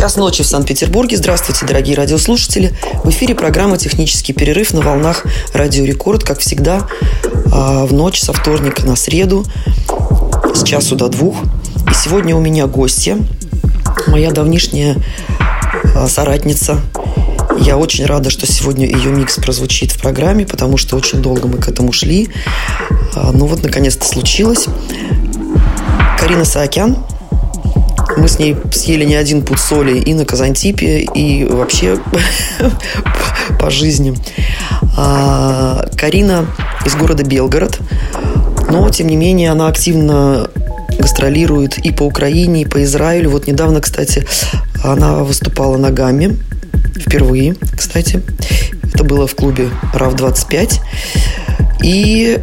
Час ночи в Санкт-Петербурге. Здравствуйте, дорогие радиослушатели. В эфире программа «Технический перерыв» на волнах «Радио Рекорд», как всегда, а, в ночь со вторника на среду с часу до двух. И сегодня у меня гостья, моя давнишняя а, соратница. Я очень рада, что сегодня ее микс прозвучит в программе, потому что очень долго мы к этому шли. А, ну вот, наконец-то случилось. Карина Саакян – мы с ней съели не один пуд соли и на Казантипе, и вообще по жизни. А, Карина из города Белгород, но, тем не менее, она активно гастролирует и по Украине, и по Израилю. Вот недавно, кстати, она выступала на гамме. Впервые, кстати. Это было в клубе РАВ-25. И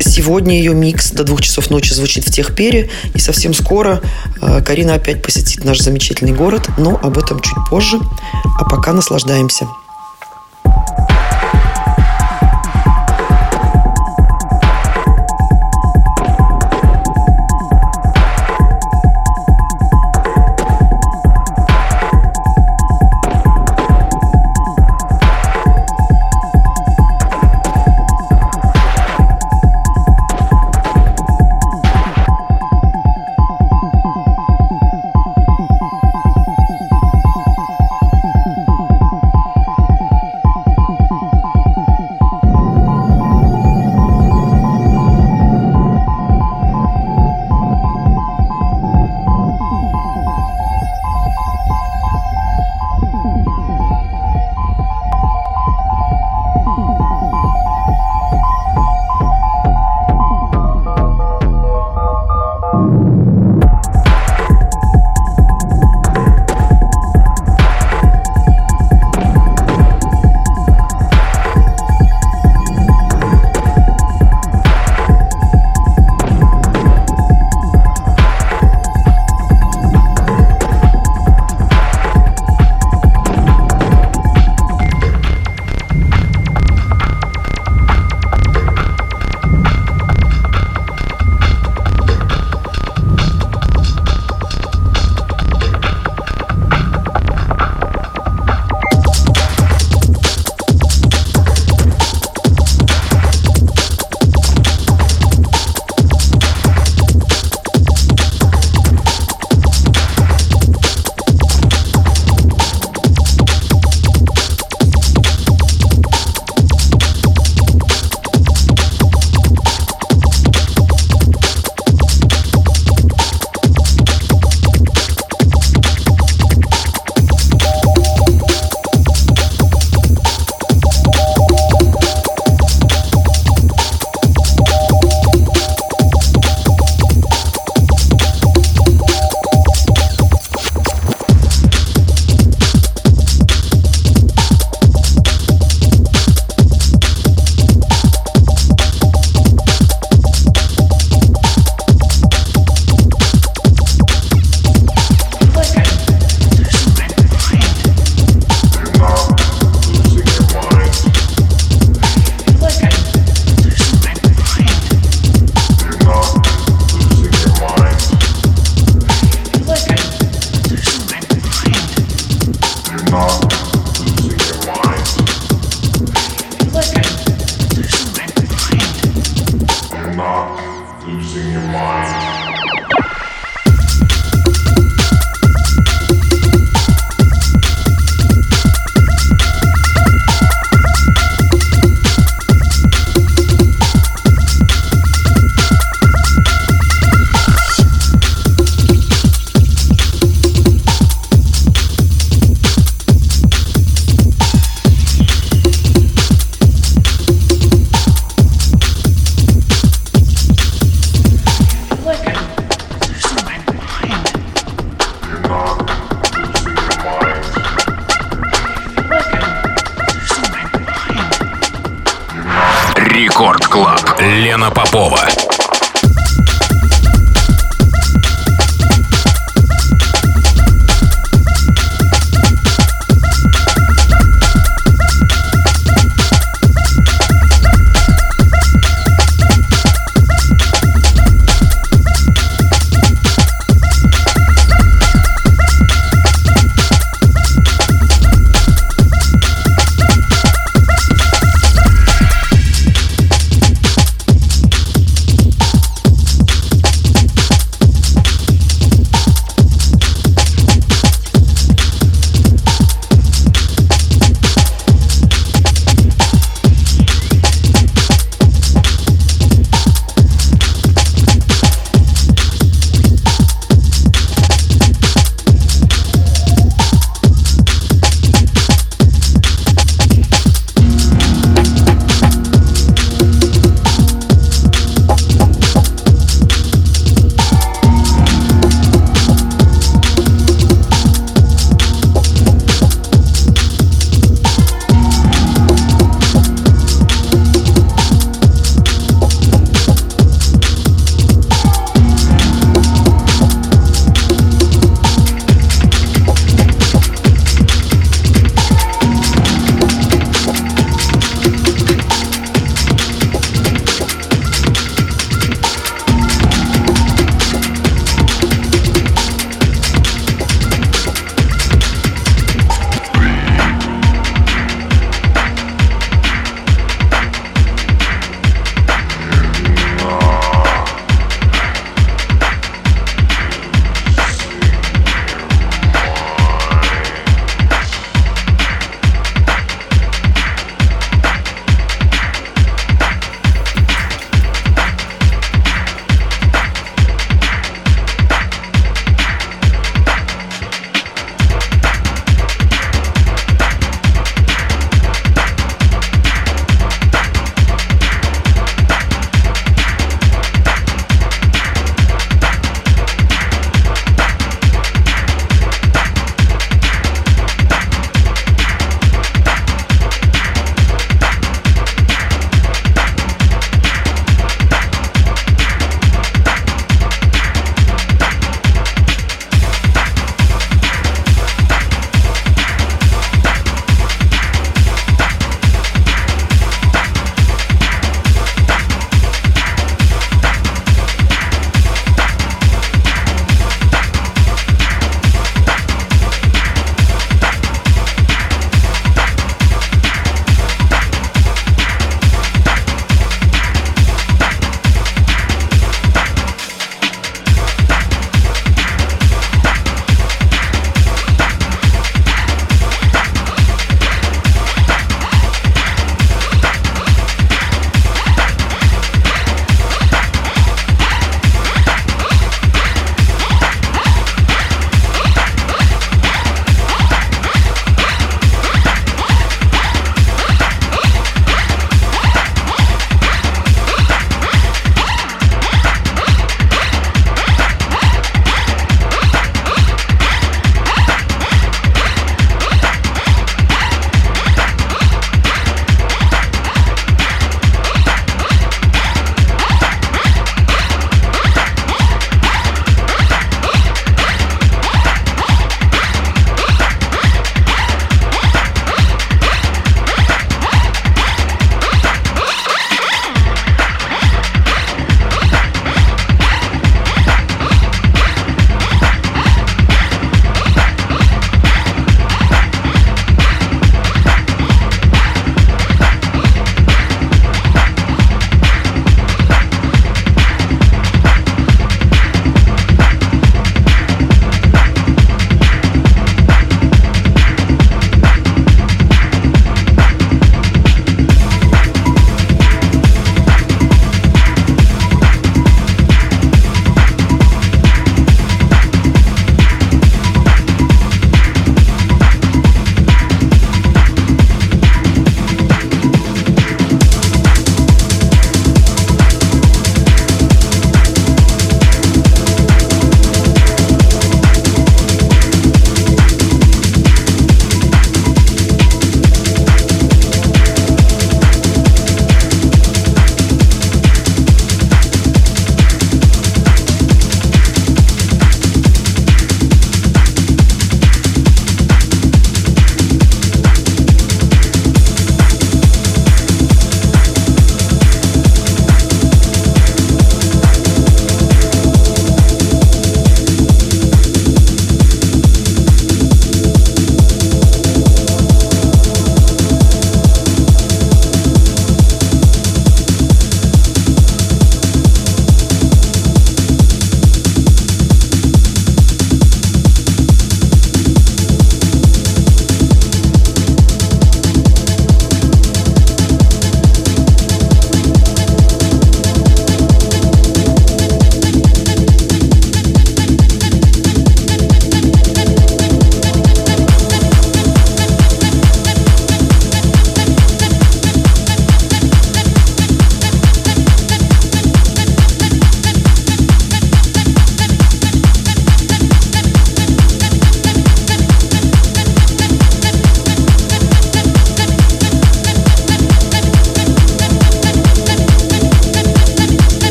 Сегодня ее микс до двух часов ночи звучит в Техпере, и совсем скоро э, Карина опять посетит наш замечательный город, но об этом чуть позже. А пока наслаждаемся.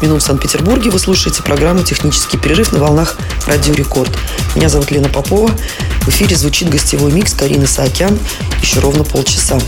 15 минут в Санкт-Петербурге. Вы слушаете программу «Технический перерыв» на волнах «Радио Рекорд». Меня зовут Лена Попова. В эфире звучит гостевой микс Карины Саакян еще ровно полчаса.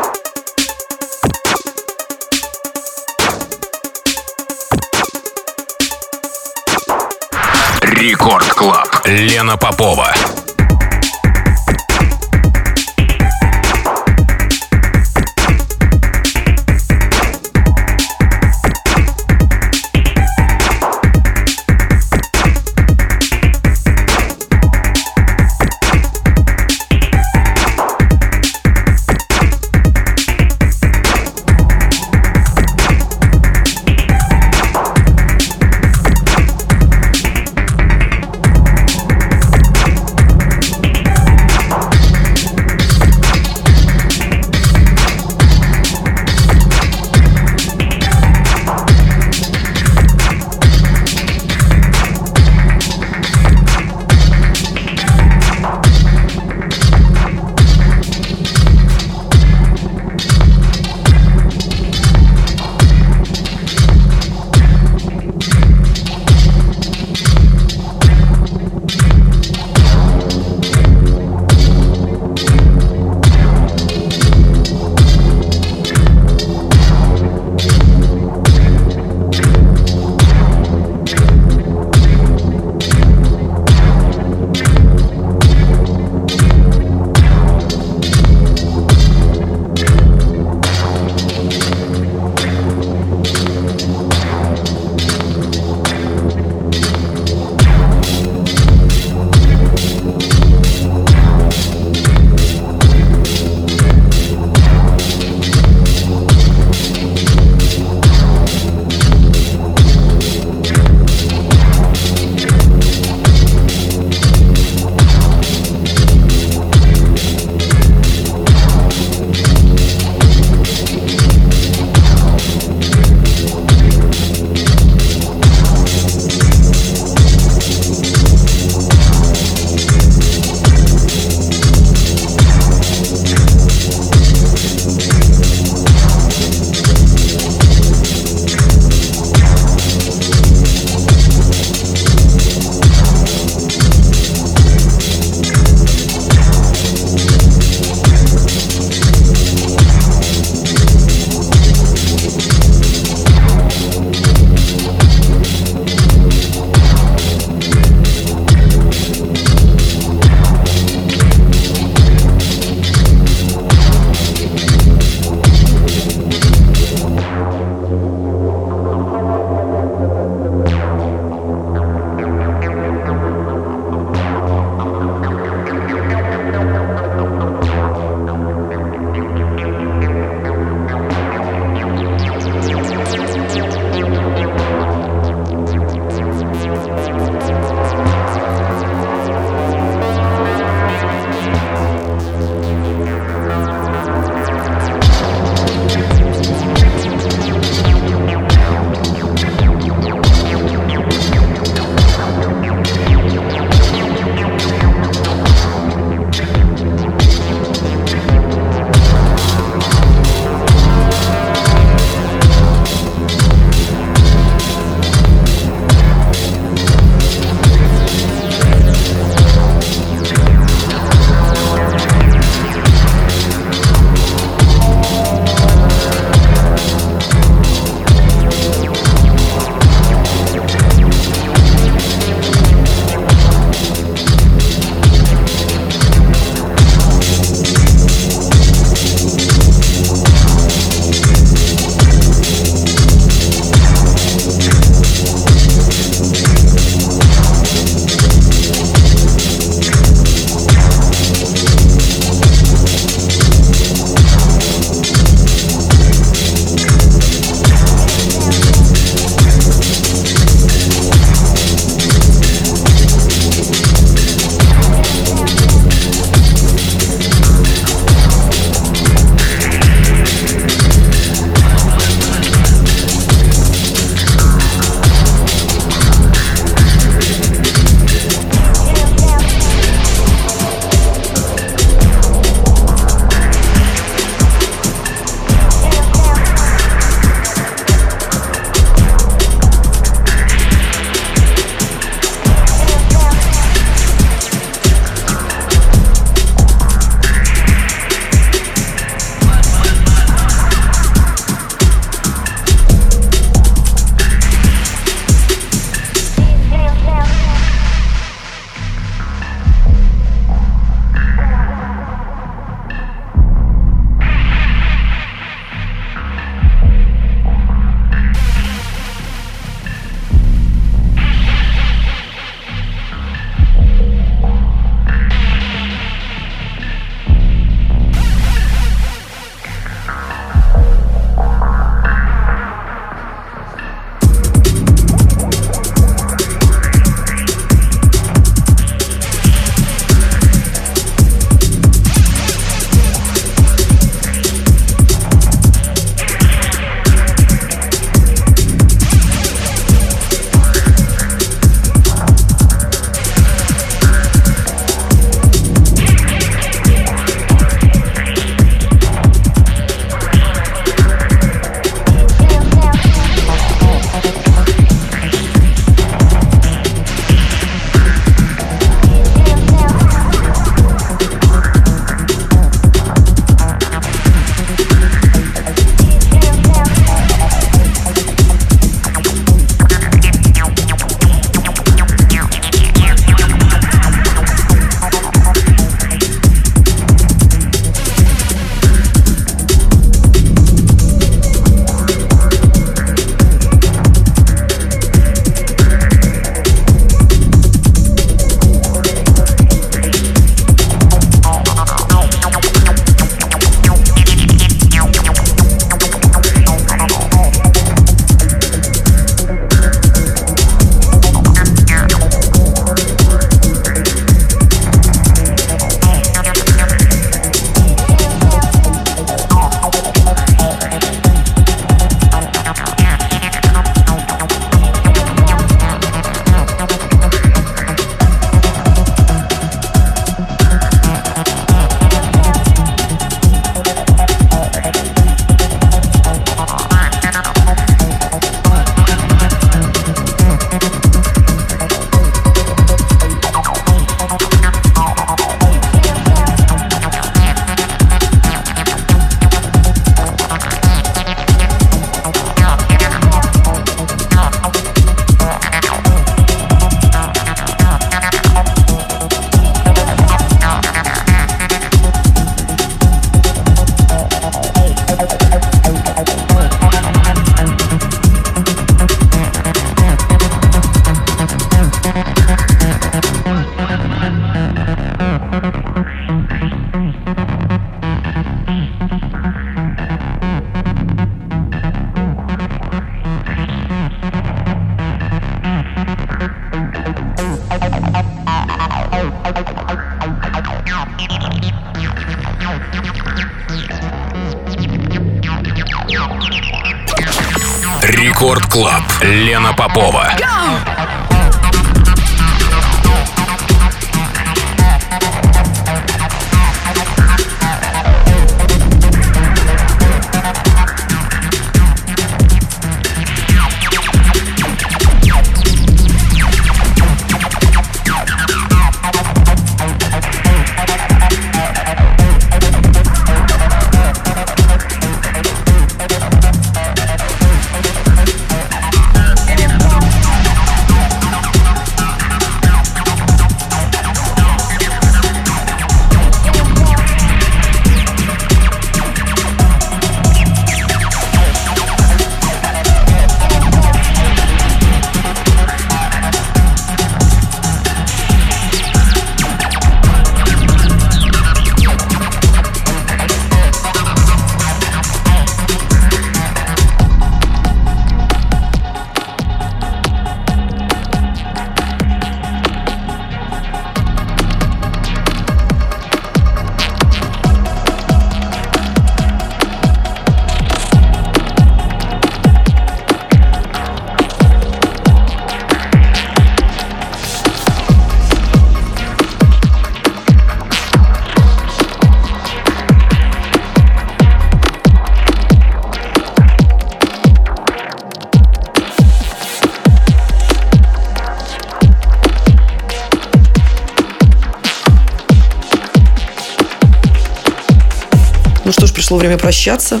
Пришло время прощаться.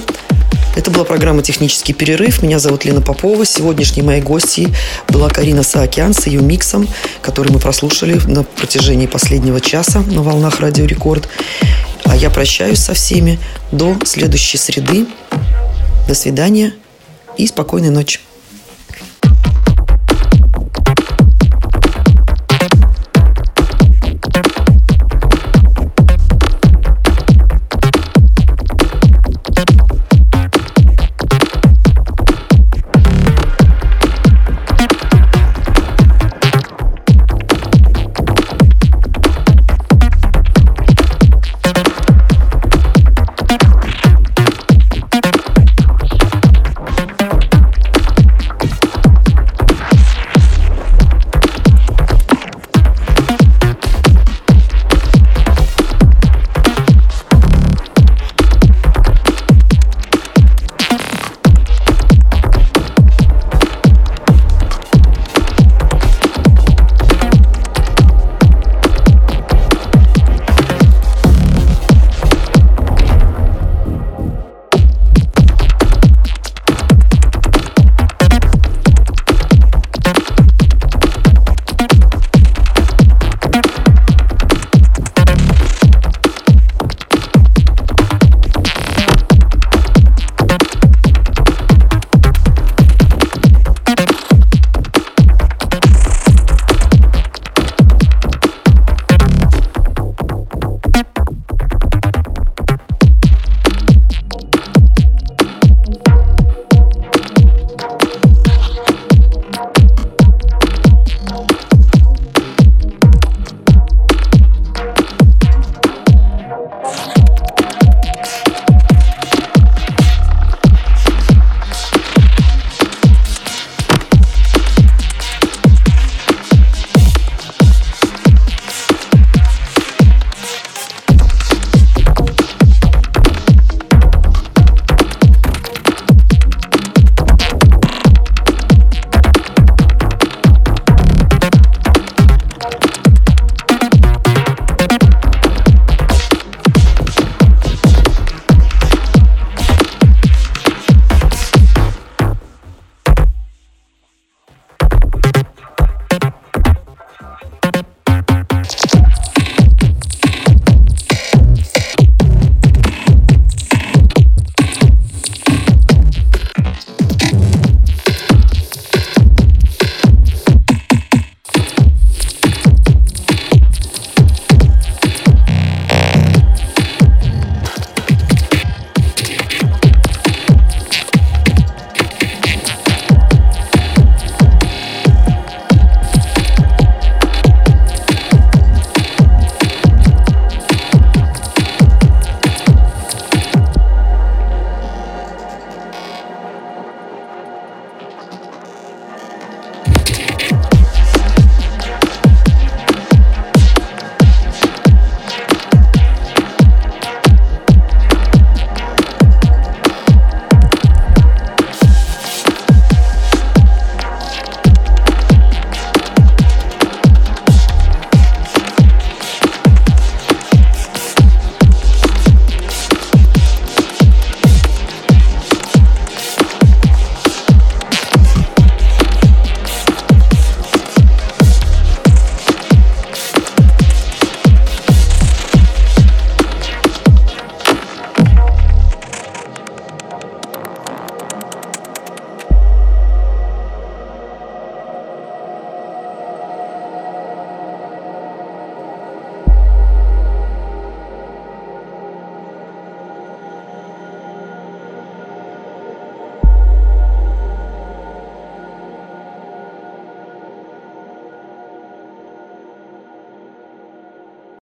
Это была программа «Технический перерыв». Меня зовут Лена Попова. Сегодняшней моей гостьей была Карина Саакян с ее миксом, который мы прослушали на протяжении последнего часа на волнах Радио Рекорд. А я прощаюсь со всеми до следующей среды. До свидания и спокойной ночи.